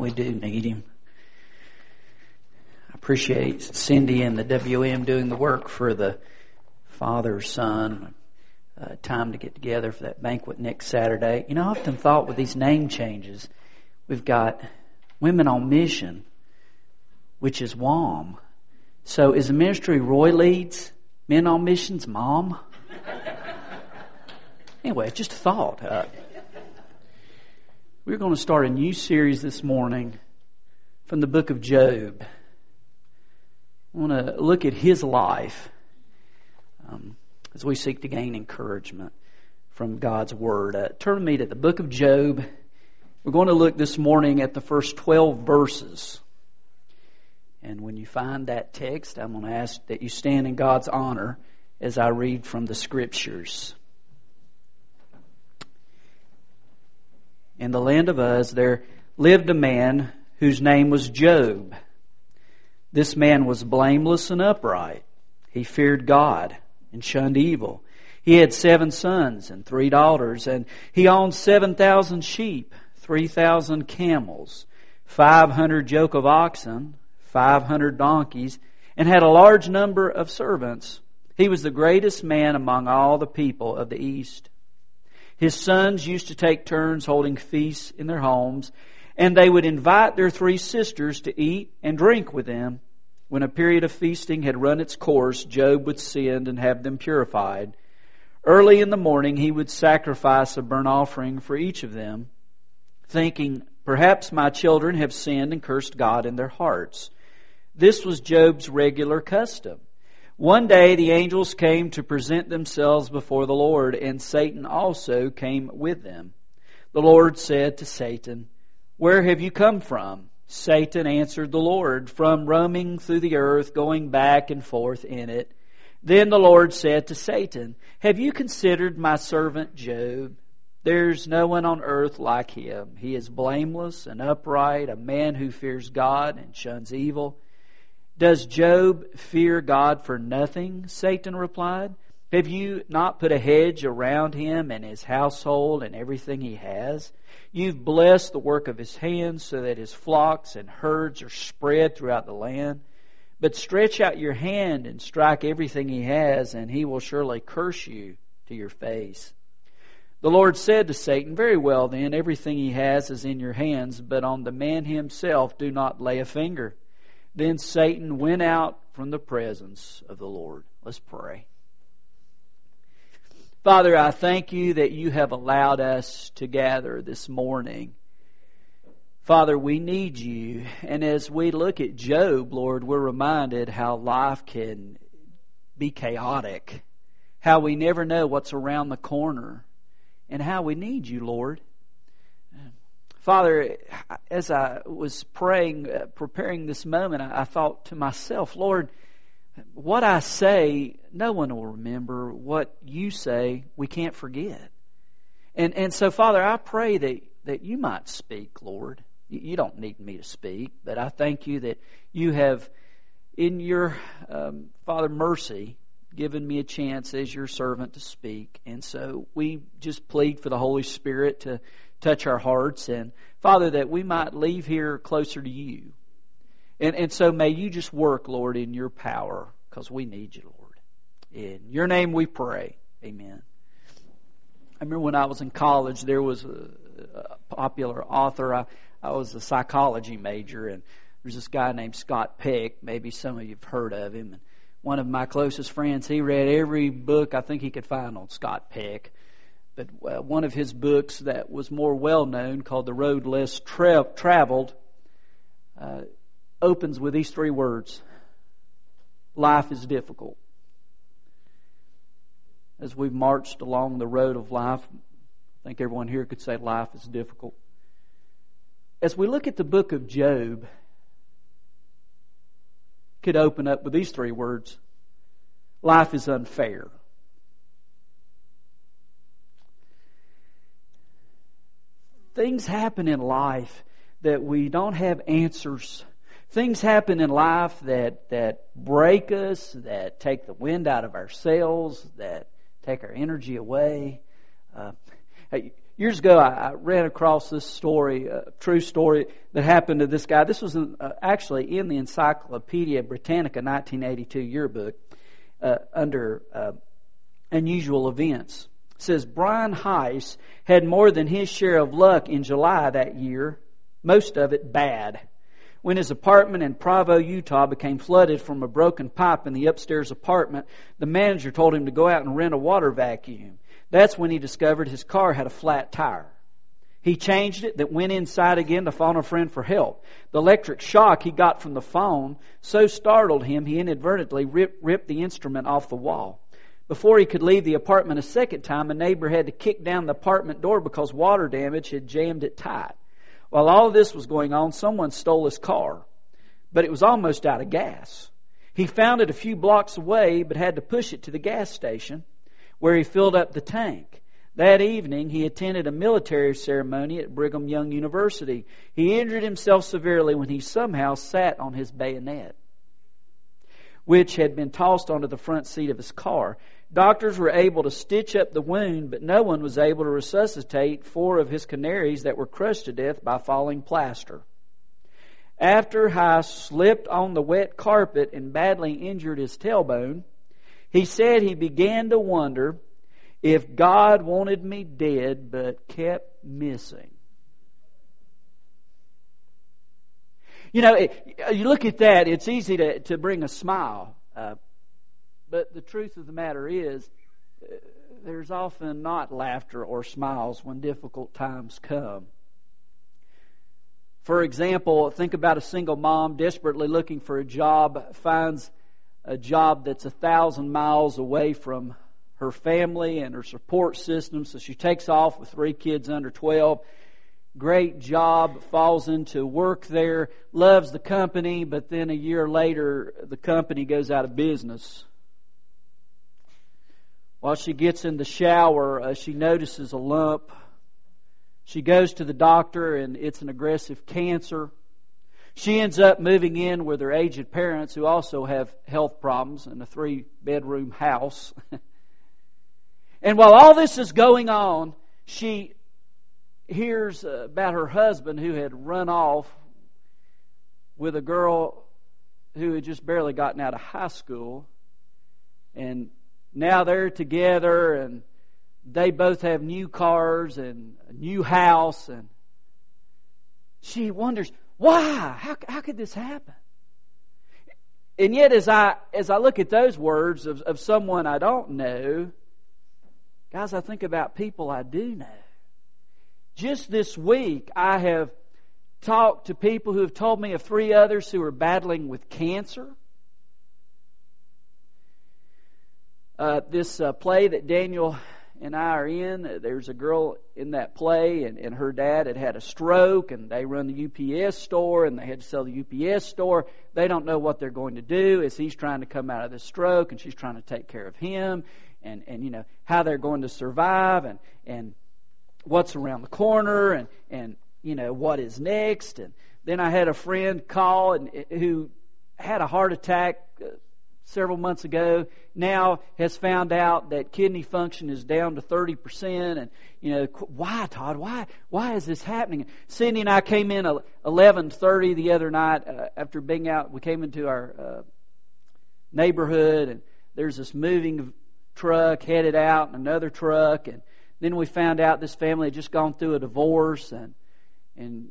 We do need him. I appreciate Cindy and the WM doing the work for the father son uh, time to get together for that banquet next Saturday. You know, I often thought with these name changes, we've got Women on Mission, which is WOM. So is the ministry Roy leads Men on Mission's mom? anyway, just a thought. Uh, we're going to start a new series this morning from the book of Job. I want to look at his life um, as we seek to gain encouragement from God's Word. Uh, turn me to the book of Job. We're going to look this morning at the first 12 verses. And when you find that text, I'm going to ask that you stand in God's honor as I read from the Scriptures. In the land of Uz, there lived a man whose name was Job. This man was blameless and upright. He feared God and shunned evil. He had seven sons and three daughters, and he owned 7,000 sheep, 3,000 camels, 500 yoke of oxen, 500 donkeys, and had a large number of servants. He was the greatest man among all the people of the East. His sons used to take turns holding feasts in their homes, and they would invite their three sisters to eat and drink with them. When a period of feasting had run its course, Job would send and have them purified. Early in the morning, he would sacrifice a burnt offering for each of them, thinking, Perhaps my children have sinned and cursed God in their hearts. This was Job's regular custom. One day the angels came to present themselves before the Lord, and Satan also came with them. The Lord said to Satan, Where have you come from? Satan answered the Lord, From roaming through the earth, going back and forth in it. Then the Lord said to Satan, Have you considered my servant Job? There's no one on earth like him. He is blameless and upright, a man who fears God and shuns evil. Does Job fear God for nothing? Satan replied. Have you not put a hedge around him and his household and everything he has? You've blessed the work of his hands so that his flocks and herds are spread throughout the land. But stretch out your hand and strike everything he has, and he will surely curse you to your face. The Lord said to Satan, Very well then, everything he has is in your hands, but on the man himself do not lay a finger. Then Satan went out from the presence of the Lord. Let's pray. Father, I thank you that you have allowed us to gather this morning. Father, we need you. And as we look at Job, Lord, we're reminded how life can be chaotic, how we never know what's around the corner, and how we need you, Lord. Father, as I was praying, uh, preparing this moment, I, thought to myself, Lord, what I say, no one will remember. What you say, we can't forget. And, and so, Father, I pray that, that you might speak, Lord. You don't need me to speak, but I thank you that you have, in your, um, Father, mercy, given me a chance as your servant to speak. And so we just plead for the Holy Spirit to touch our hearts. And Father, that we might leave here closer to you. And, and so may you just work, Lord, in your power because we need you, Lord. In your name we pray. Amen. I remember when I was in college, there was a, a popular author. I, I was a psychology major, and there's this guy named Scott Peck. Maybe some of you have heard of him. And one of my closest friends, he read every book I think he could find on Scott Peck. But uh, one of his books that was more well known, called The Road Less Tra- Traveled, uh, opens with these three words Life is difficult. As we've marched along the road of life, I think everyone here could say life is difficult. As we look at the book of Job, could open up with these three words Life is unfair. Things happen in life that we don't have answers. Things happen in life that, that break us, that take the wind out of our sails, that take our energy away. Uh, Years ago, I, ran across this story, a true story that happened to this guy. This was in, uh, actually in the Encyclopedia Britannica 1982 yearbook uh, under uh, unusual events. Says Brian Heiss had more than his share of luck in July that year, most of it bad. When his apartment in Provo, Utah became flooded from a broken pipe in the upstairs apartment, the manager told him to go out and rent a water vacuum. That's when he discovered his car had a flat tire. He changed it, that went inside again to phone a friend for help. The electric shock he got from the phone so startled him he inadvertently ripped, ripped the instrument off the wall. Before he could leave the apartment a second time, a neighbor had to kick down the apartment door because water damage had jammed it tight. While all this was going on, someone stole his car, but it was almost out of gas. He found it a few blocks away, but had to push it to the gas station where he filled up the tank. That evening, he attended a military ceremony at Brigham Young University. He injured himself severely when he somehow sat on his bayonet, which had been tossed onto the front seat of his car. Doctors were able to stitch up the wound, but no one was able to resuscitate four of his canaries that were crushed to death by falling plaster. After Heiss slipped on the wet carpet and badly injured his tailbone, he said he began to wonder if God wanted me dead but kept missing. You know, you look at that, it's easy to, to bring a smile. Uh, but the truth of the matter is, uh, there's often not laughter or smiles when difficult times come. For example, think about a single mom desperately looking for a job, finds a job that's a thousand miles away from her family and her support system. So she takes off with three kids under 12. Great job, falls into work there, loves the company, but then a year later, the company goes out of business. While she gets in the shower, uh, she notices a lump. She goes to the doctor, and it's an aggressive cancer. She ends up moving in with her aged parents who also have health problems in a three bedroom house. and while all this is going on, she hears about her husband who had run off with a girl who had just barely gotten out of high school. And now they're together and they both have new cars and a new house. And she wonders, why? How, how could this happen? And yet, as I, as I look at those words of, of someone I don't know, guys, I think about people I do know. Just this week, I have talked to people who have told me of three others who are battling with cancer. Uh, this uh, play that Daniel and I are in. There's a girl in that play, and, and her dad had had a stroke, and they run the UPS store, and they had to sell the UPS store. They don't know what they're going to do as he's trying to come out of the stroke, and she's trying to take care of him, and, and you know, how they're going to survive, and, and what's around the corner, and, and, you know, what is next. And then I had a friend call and who had a heart attack uh, several months ago now has found out that kidney function is down to 30% and you know why todd? Why why is this happening? Cindy and i came in 11.30 the other night uh, after being out we came into our uh, neighborhood and there's this moving truck headed out and another truck and then we found out this family had just gone through a divorce and and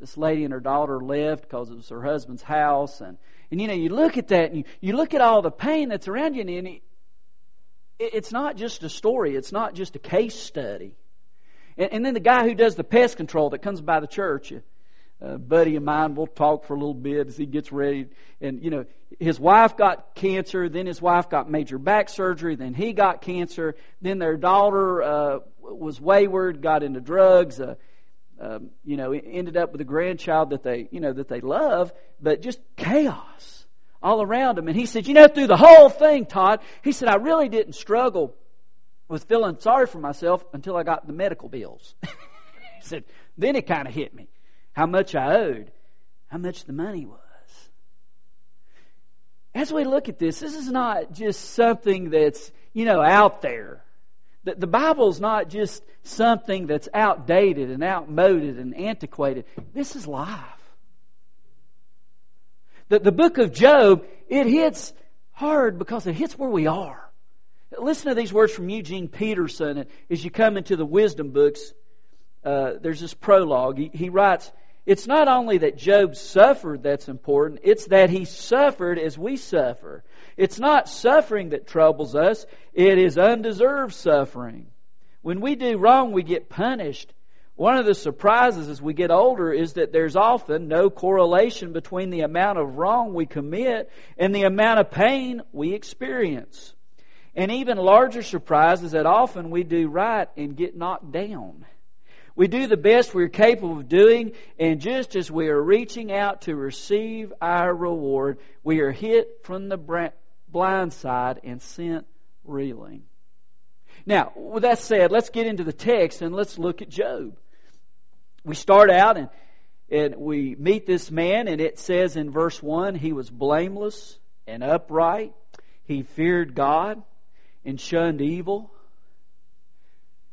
this lady and her daughter left because it was her husband's house and and you know, you look at that and you, you look at all the pain that's around you, and it, it's not just a story, it's not just a case study. And, and then the guy who does the pest control that comes by the church, a buddy of mine, we'll talk for a little bit as he gets ready. And, you know, his wife got cancer, then his wife got major back surgery, then he got cancer, then their daughter uh, was wayward, got into drugs. Uh, um, you know, ended up with a grandchild that they, you know, that they love, but just chaos all around them. And he said, you know, through the whole thing, Todd, he said, I really didn't struggle with feeling sorry for myself until I got the medical bills. he said, then it kind of hit me how much I owed, how much the money was. As we look at this, this is not just something that's, you know, out there. The, the Bible's not just something that's outdated and outmoded and antiquated. This is life. The, the book of Job, it hits hard because it hits where we are. Listen to these words from Eugene Peterson as you come into the wisdom books. Uh, there's this prologue. He, he writes, It's not only that Job suffered that's important, it's that he suffered as we suffer. It's not suffering that troubles us, it is undeserved suffering. When we do wrong, we get punished. One of the surprises as we get older is that there's often no correlation between the amount of wrong we commit and the amount of pain we experience. An even larger surprise is that often we do right and get knocked down. We do the best we're capable of doing, and just as we are reaching out to receive our reward, we are hit from the blind side and sent reeling. Now, with that said, let's get into the text and let's look at Job. We start out and, and we meet this man, and it says in verse 1 he was blameless and upright. He feared God and shunned evil.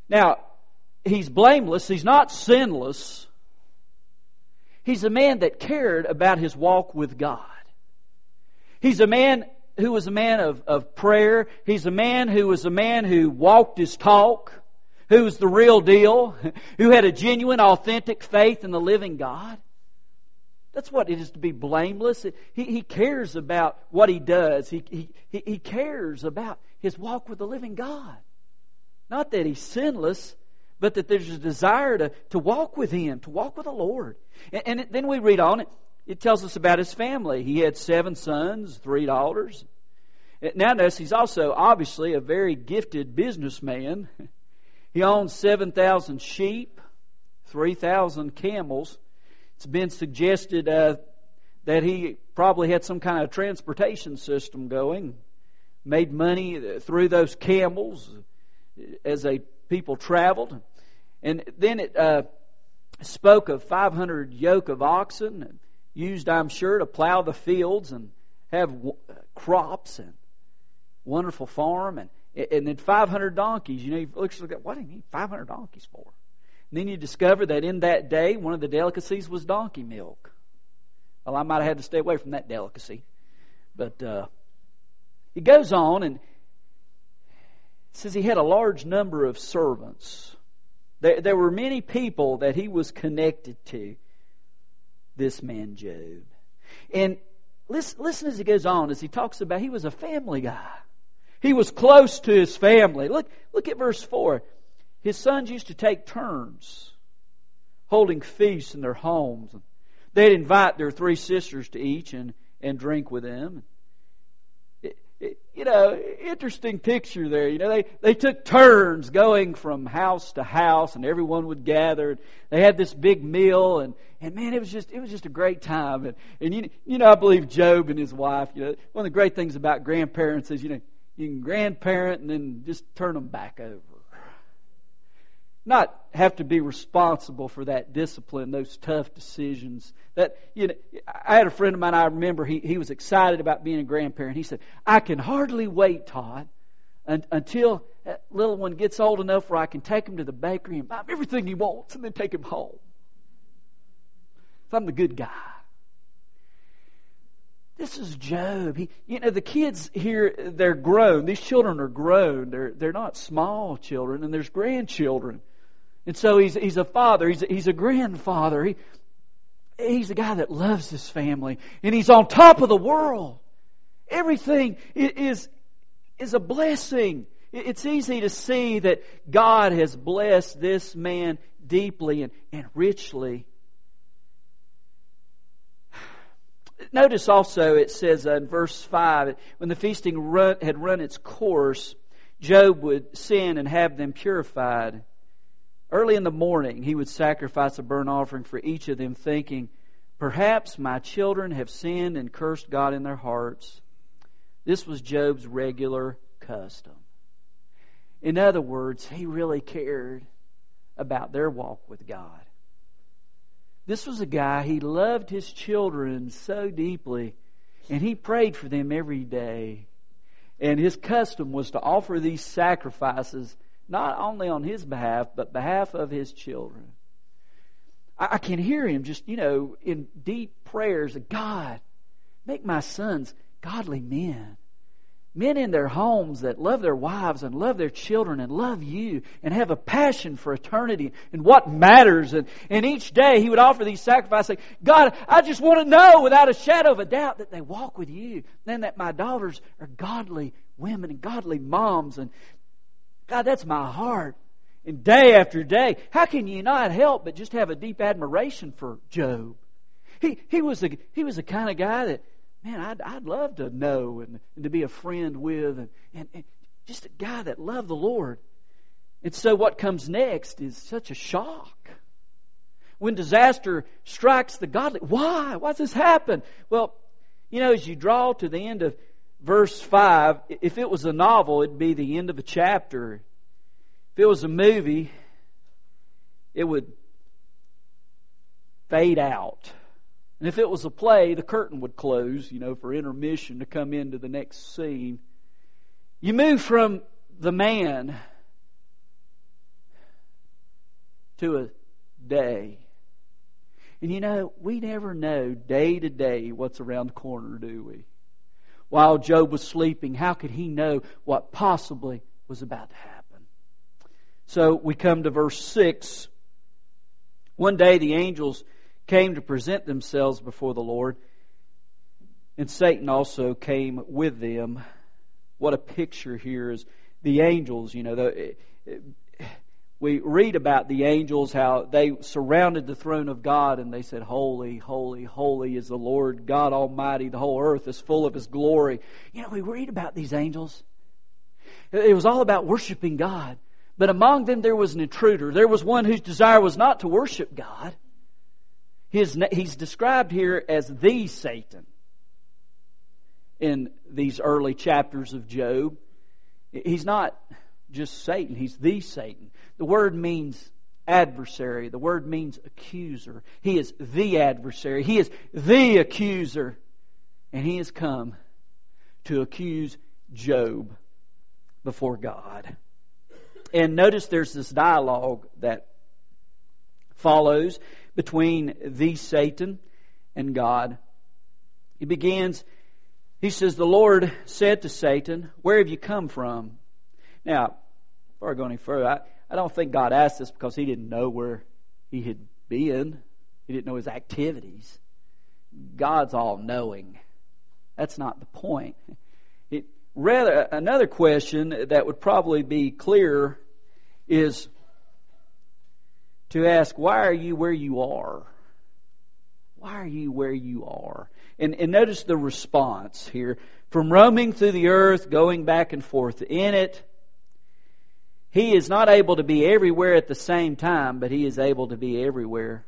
Now, he's blameless, he's not sinless. He's a man that cared about his walk with God. He's a man who was a man of, of prayer. He's a man who was a man who walked his talk, who was the real deal, who had a genuine, authentic faith in the living God. That's what it is to be blameless. He, he cares about what he does. He, he, he cares about his walk with the living God. Not that he's sinless, but that there's a desire to, to walk with him, to walk with the Lord. And, and then we read on, it It tells us about his family. He had seven sons, three daughters. Now, notice he's also obviously a very gifted businessman. He owns 7,000 sheep, 3,000 camels. It's been suggested uh, that he probably had some kind of transportation system going, made money through those camels as they people traveled. And then it uh, spoke of 500 yoke of oxen used, I'm sure, to plow the fields and have crops and wonderful farm and and then 500 donkeys. You know, you look at what do you need 500 donkeys for? And then you discover that in that day, one of the delicacies was donkey milk. Well, I might have had to stay away from that delicacy, but uh, goes on and says he had a large number of servants. There, there were many people that he was connected to this man Job. And listen, listen as he goes on, as he talks about he was a family guy. He was close to his family. Look, look at verse 4. His sons used to take turns holding feasts in their homes. They'd invite their three sisters to eat and, and drink with them you know, interesting picture there. You know, they, they took turns going from house to house and everyone would gather. They had this big meal and, and man, it was just, it was just a great time. And, and you, you know, I believe Job and his wife, you know, one of the great things about grandparents is, you know, you can grandparent and then just turn them back over not have to be responsible for that discipline, those tough decisions. That you know, I had a friend of mine. I remember he he was excited about being a grandparent. He said, "I can hardly wait, Todd, until that little one gets old enough where I can take him to the bakery and buy him everything he wants, and then take him home." So I'm the good guy. This is Job. He, you know, the kids here, they're grown. These children are grown. They're, they're not small children, and there's grandchildren. And so he's, he's a father, he's a, he's a grandfather. He, he's a guy that loves his family, and he's on top of the world. Everything is, is a blessing. It's easy to see that God has blessed this man deeply and, and richly. Notice also it says in verse 5 when the feasting run, had run its course, Job would sin and have them purified. Early in the morning, he would sacrifice a burnt offering for each of them, thinking, Perhaps my children have sinned and cursed God in their hearts. This was Job's regular custom. In other words, he really cared about their walk with God. This was a guy, he loved his children so deeply, and he prayed for them every day. And his custom was to offer these sacrifices not only on his behalf, but behalf of his children. I, I can hear him just, you know, in deep prayers of God, make my sons godly men men in their homes that love their wives and love their children and love you and have a passion for eternity and what matters. And, and each day he would offer these sacrifices. God, I just want to know without a shadow of a doubt that they walk with you. And that my daughters are godly women and godly moms. And God, that's my heart. And day after day, how can you not help but just have a deep admiration for Job? He, he was the, he was the kind of guy that man, I'd, I'd love to know and, and to be a friend with, and, and, and just a guy that loved the Lord. And so what comes next is such a shock. When disaster strikes the godly, why? Why does this happen? Well, you know, as you draw to the end of verse 5, if it was a novel, it'd be the end of a chapter. If it was a movie, it would fade out. And if it was a play, the curtain would close, you know, for intermission to come into the next scene. You move from the man to a day. And you know, we never know day to day what's around the corner, do we? While Job was sleeping, how could he know what possibly was about to happen? So we come to verse 6. One day the angels came to present themselves before the Lord, and Satan also came with them. What a picture here is the angels, you know, the, we read about the angels, how they surrounded the throne of God and they said, Holy, holy, holy is the Lord God Almighty. The whole earth is full of His glory. You know, we read about these angels. It was all about worshiping God. But among them there was an intruder. There was one whose desire was not to worship God, his, he's described here as the Satan in these early chapters of Job. He's not just Satan, he's the Satan. The word means adversary, the word means accuser. He is the adversary, he is the accuser. And he has come to accuse Job before God. And notice there's this dialogue that follows between the Satan and God. He begins, he says, The Lord said to Satan, Where have you come from? Now, before I go any further, I, I don't think God asked this because he didn't know where he had been, he didn't know his activities. God's all knowing. That's not the point. It, rather, another question that would probably be clear is to ask, why are you where you are? Why are you where you are? And, and notice the response here. From roaming through the earth, going back and forth in it, he is not able to be everywhere at the same time, but he is able to be everywhere.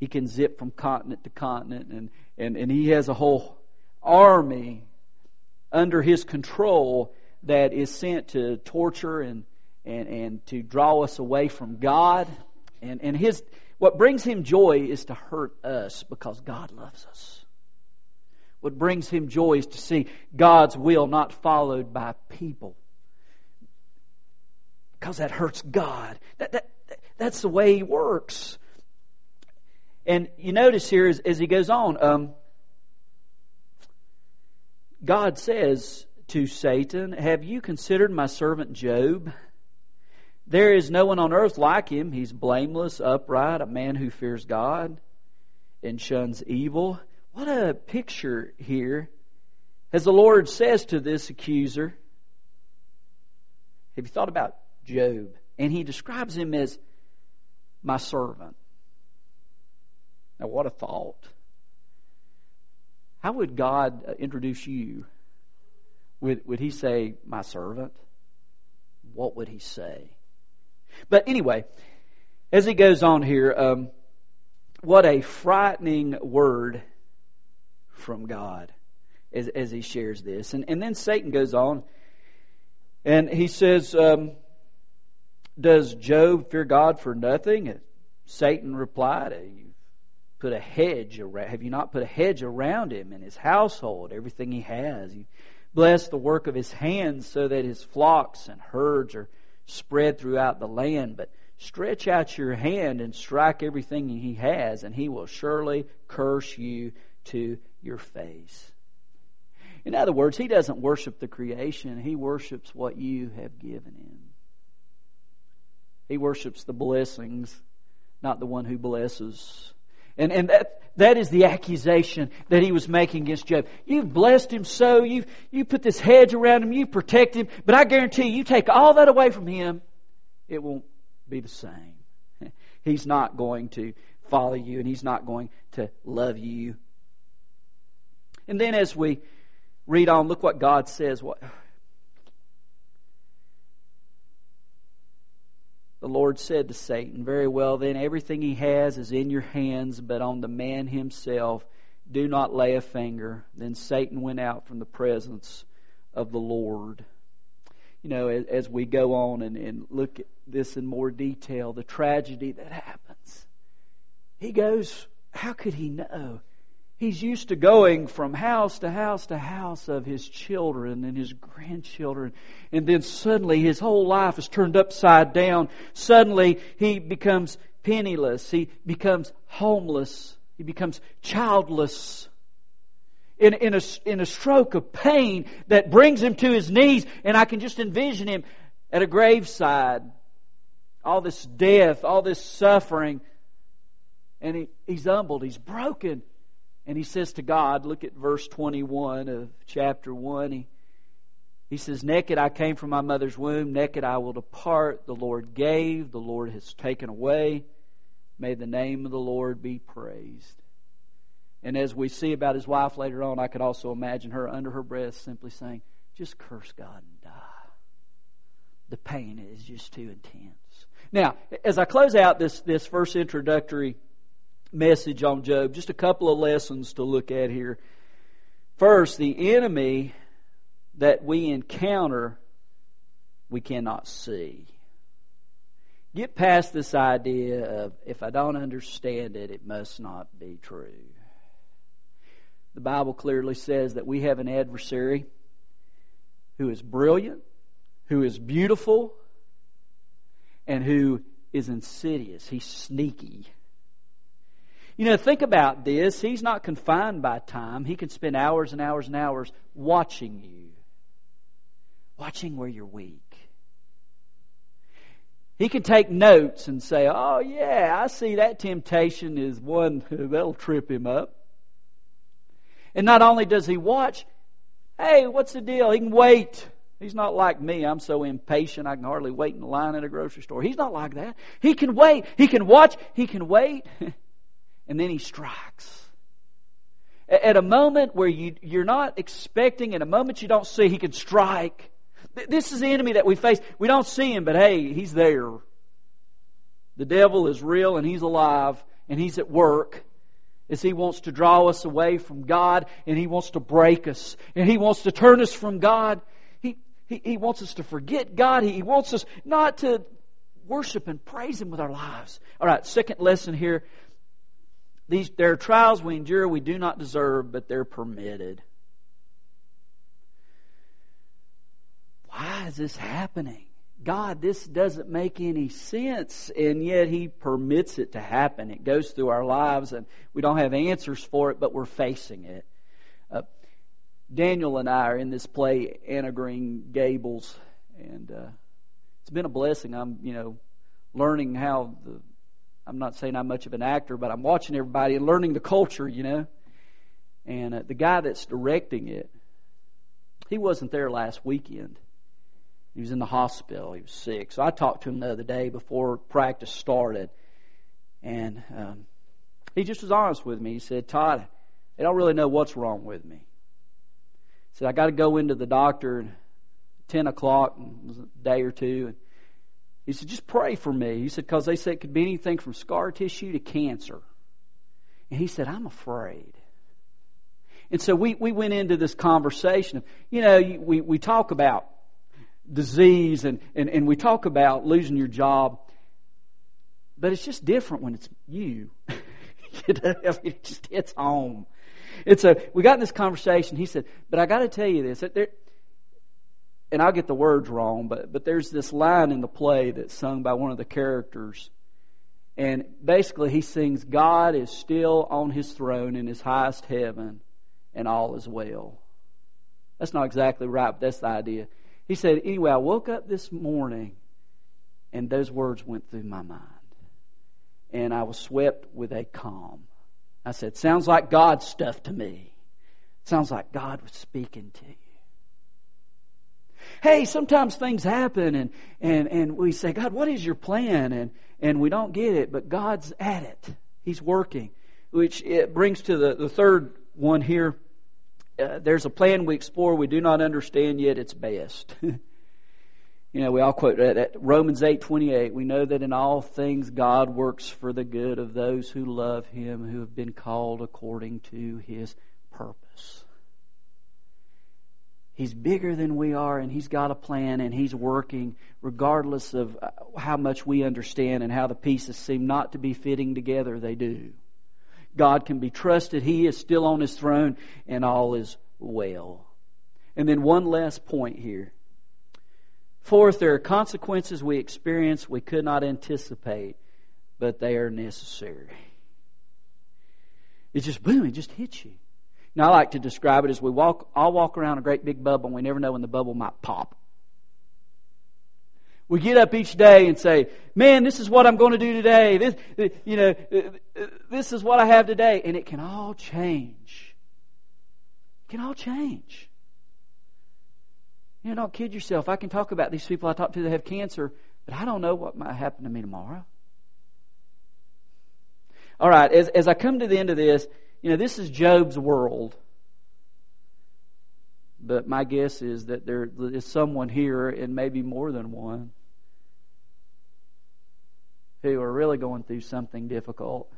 He can zip from continent to continent, and, and, and he has a whole army under his control that is sent to torture and and, and to draw us away from God. And, and his, what brings him joy is to hurt us because God loves us. What brings him joy is to see God's will not followed by people. Because that hurts God. That, that, that's the way he works. And you notice here as, as he goes on, um, God says to Satan, Have you considered my servant Job? There is no one on earth like him. He's blameless, upright, a man who fears God and shuns evil. What a picture here. As the Lord says to this accuser, have you thought about Job? And he describes him as my servant. Now, what a thought. How would God uh, introduce you? Would, would he say, my servant? What would he say? But anyway, as he goes on here, um, what a frightening word from God as, as he shares this. And, and then Satan goes on and he says, um, Does Job fear God for nothing? Satan replied, You put a hedge around, have you not put a hedge around him and his household, everything he has? You Bless the work of his hands so that his flocks and herds are spread throughout the land. But stretch out your hand and strike everything he has, and he will surely curse you to your face. In other words, he doesn't worship the creation, he worships what you have given him. He worships the blessings, not the one who blesses. And, and that, that is the accusation that he was making against Job. You've blessed him so, you've, you put this hedge around him, you've protected him, but I guarantee you, you take all that away from him, it won't be the same. He's not going to follow you and he's not going to love you. And then as we read on, look what God says. What, The Lord said to Satan, Very well, then everything he has is in your hands, but on the man himself do not lay a finger. Then Satan went out from the presence of the Lord. You know, as, we go on and, and look at this in more detail, the tragedy that happens, he goes, How could he know? He's used to going from house to house to house of his children and his grandchildren. And then suddenly his whole life is turned upside down. Suddenly he becomes penniless. He becomes homeless. He becomes childless. In, in, a, in a stroke of pain that brings him to his knees, and I can just envision him at a graveside. All this death, all this suffering. And he, he's humbled, he's broken. And he says to God, look at verse 21 of chapter 1. He, he says, Naked I came from my mother's womb, naked I will depart. The Lord gave, the Lord has taken away. May the name of the Lord be praised. And as we see about his wife later on, I could also imagine her under her breath simply saying, Just curse God and die. The pain is just too intense. Now, as I close out this, this first introductory message on Job. Just a couple of lessons to look at here. First, the enemy that we encounter, we cannot see. Get past this idea of if I don't understand it, it must not be true. The Bible clearly says that we have an adversary who is brilliant, who is beautiful, and who is insidious. He's sneaky. You know, think about this. He's not confined by time. He can spend hours and hours and hours watching you, watching where you're weak. He can take notes and say, Oh, yeah, I see that temptation is one that'll trip him up. And not only does he watch, hey, what's the deal? He can wait. He's not like me. I'm so impatient I can hardly wait in line at a grocery store. He's not like that. He can wait. He can watch. He can wait. and then he strikes. At a moment where you, you're not expecting, at a moment you don't see, he can strike. This is the enemy that we face. We don't see him, but hey, he's there. The devil is real and he's alive and he's at work as he wants to draw us away from God and he wants to break us and he wants to turn us from God. He, he, he wants us to forget God. He, he wants us not to worship and praise him with our lives. All right, second lesson here these, there are trials we endure we do not deserve, but they're permitted. Why is this happening? God, this doesn't make any sense, and yet He permits it to happen. It goes through our lives, and we don't have answers for it, but we're facing it. Uh, Daniel and I are in this play, Anne of Green Gables, and uh, it's been a blessing. I'm, you know, learning how the I'm not saying I'm much of an actor, but I'm watching everybody and learning the culture, you know. And uh, the guy that's directing it, he wasn't there last weekend. He was in the hospital. He was sick. So I talked to him the other day before practice started. And um, he just was honest with me. He said, Todd, they don't really know what's wrong with me. He said, I got to go into the doctor at 10 o'clock, a day or two. And he said, just pray for me. He said, because they said it could be anything from scar tissue to cancer. And he said, I'm afraid. And so we, we went into this conversation. You know, we, we talk about disease and, and, and we talk about losing your job, but it's just different when it's you. know, it just hits home. it's a, we got in this conversation. He said, but I got to tell you this. There, and I'll get the words wrong, but, but there's this line in the play that's sung by one of the characters. And basically, he sings, God is still on his throne in his highest heaven, and all is well. That's not exactly right, but that's the idea. He said, Anyway, I woke up this morning, and those words went through my mind. And I was swept with a calm. I said, Sounds like God stuff to me. Sounds like God was speaking to you. Hey, sometimes things happen and, and, and we say, God, what is your plan? And, and we don't get it, but God's at it. He's working. Which it brings to the, the third one here. Uh, there's a plan we explore we do not understand yet it's best. you know, we all quote that, Romans 8:28. We know that in all things God works for the good of those who love him who have been called according to his purpose. He's bigger than we are, and He's got a plan, and He's working regardless of uh, how much we understand and how the pieces seem not to be fitting together. They do. God can be trusted. He is still on His throne, and all is well. And then one last point here. Fourth, there are consequences we experience we could not anticipate, but they are necessary. It just, boom, it just hits you. Now, I like to describe it as we walk, all walk around a great big bubble and we never know when the bubble might pop. We get up each day and say, man, this is what I'm going to do today. This, you know, this is what I have today. And it can all change. It can all change. You know, don't kid yourself. I can talk about these people I talk to that have cancer, but I don't know what might happen to me tomorrow. All right, as, as I come to the end of this, you know, this is Job's world. But my guess is that there is someone here, and maybe more than one, who are really going through something difficult.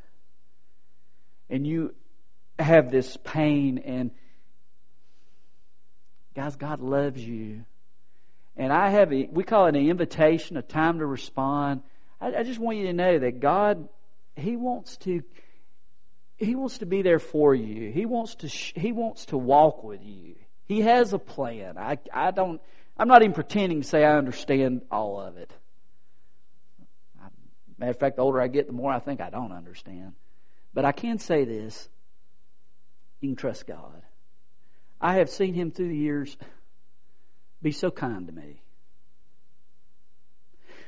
And you have this pain, and guys, God loves you. And I have a, we call it an invitation, a time to respond. I, I just want you to know that God, He wants to he wants to be there for you. He wants to he wants to walk with you. He has a plan. I I don't I'm not even pretending to say I understand all of it. Matter of fact, the older I get, the more I think I don't understand. But I can say this: you can trust God. I have seen Him through the years be so kind to me.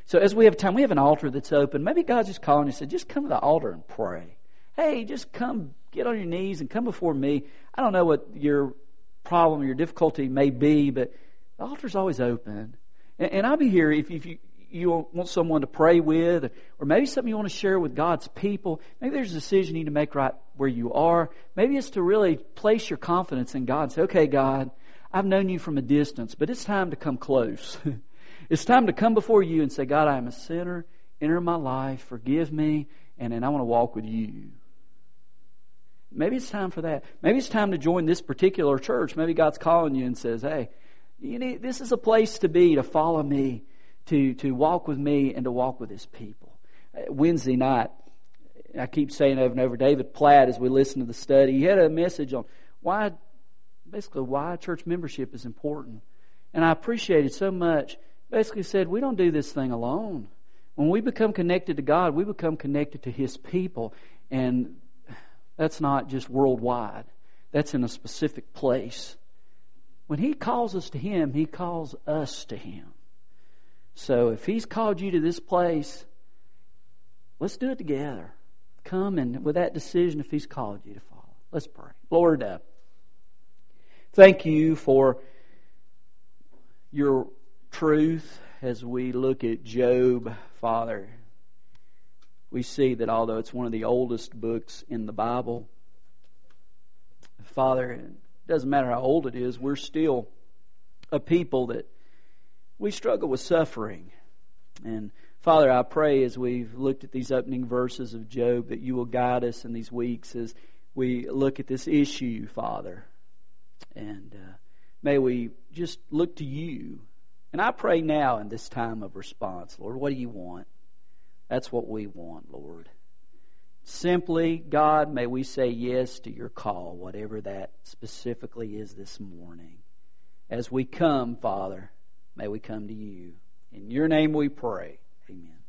So as we have time, we have an altar that's open. Maybe God's just calling you and said, just come to the altar and pray hey, just come get on your knees and come before me. I don't know what your problem or your difficulty may be, but the altar's always open. And, and I'll be here if, if you, you want someone to pray with, or maybe something you want to share with God's people. Maybe there's a decision you need to make right where you are. Maybe it's to really place your confidence in God and say, okay, God, I've known you from a distance, but it's time to come close. it's time to come before you and say, God, I am a sinner. Enter my life. Forgive me. And then I want to walk with you. Maybe it's time for that. Maybe it's time to join this particular church. Maybe God's calling you and says, hey, you need, this is a place to be, to follow me, to, to walk with me, and to walk with his people. Uh, Wednesday night, I keep saying over and over, David Platt, as we listen to the study, he had a message on why, basically, why church membership is important. And I appreciated so much. Basically, said, we don't do this thing alone. When we become connected to God, we become connected to His people. And that's not just worldwide, that's in a specific place. When He calls us to Him, He calls us to Him. So if He's called you to this place, let's do it together. Come and with that decision, if He's called you to follow. Let's pray. Lord, uh, thank you for your truth as we look at Job, Father we see that although it's one of the oldest books in the Bible, Father, it doesn't matter how old it is, we're still a people that we struggle with suffering. And Father, I pray as we've looked at these opening verses of Job that you will guide us in these weeks as we look at this issue, Father. And uh, may we just look to you. And I pray now in this time of response, Lord, what do you want? That's what we want, Lord. Simply, God, may we say yes to your call, whatever that specifically is this morning. As we come, Father, may we come to you. In your name we pray. Amen.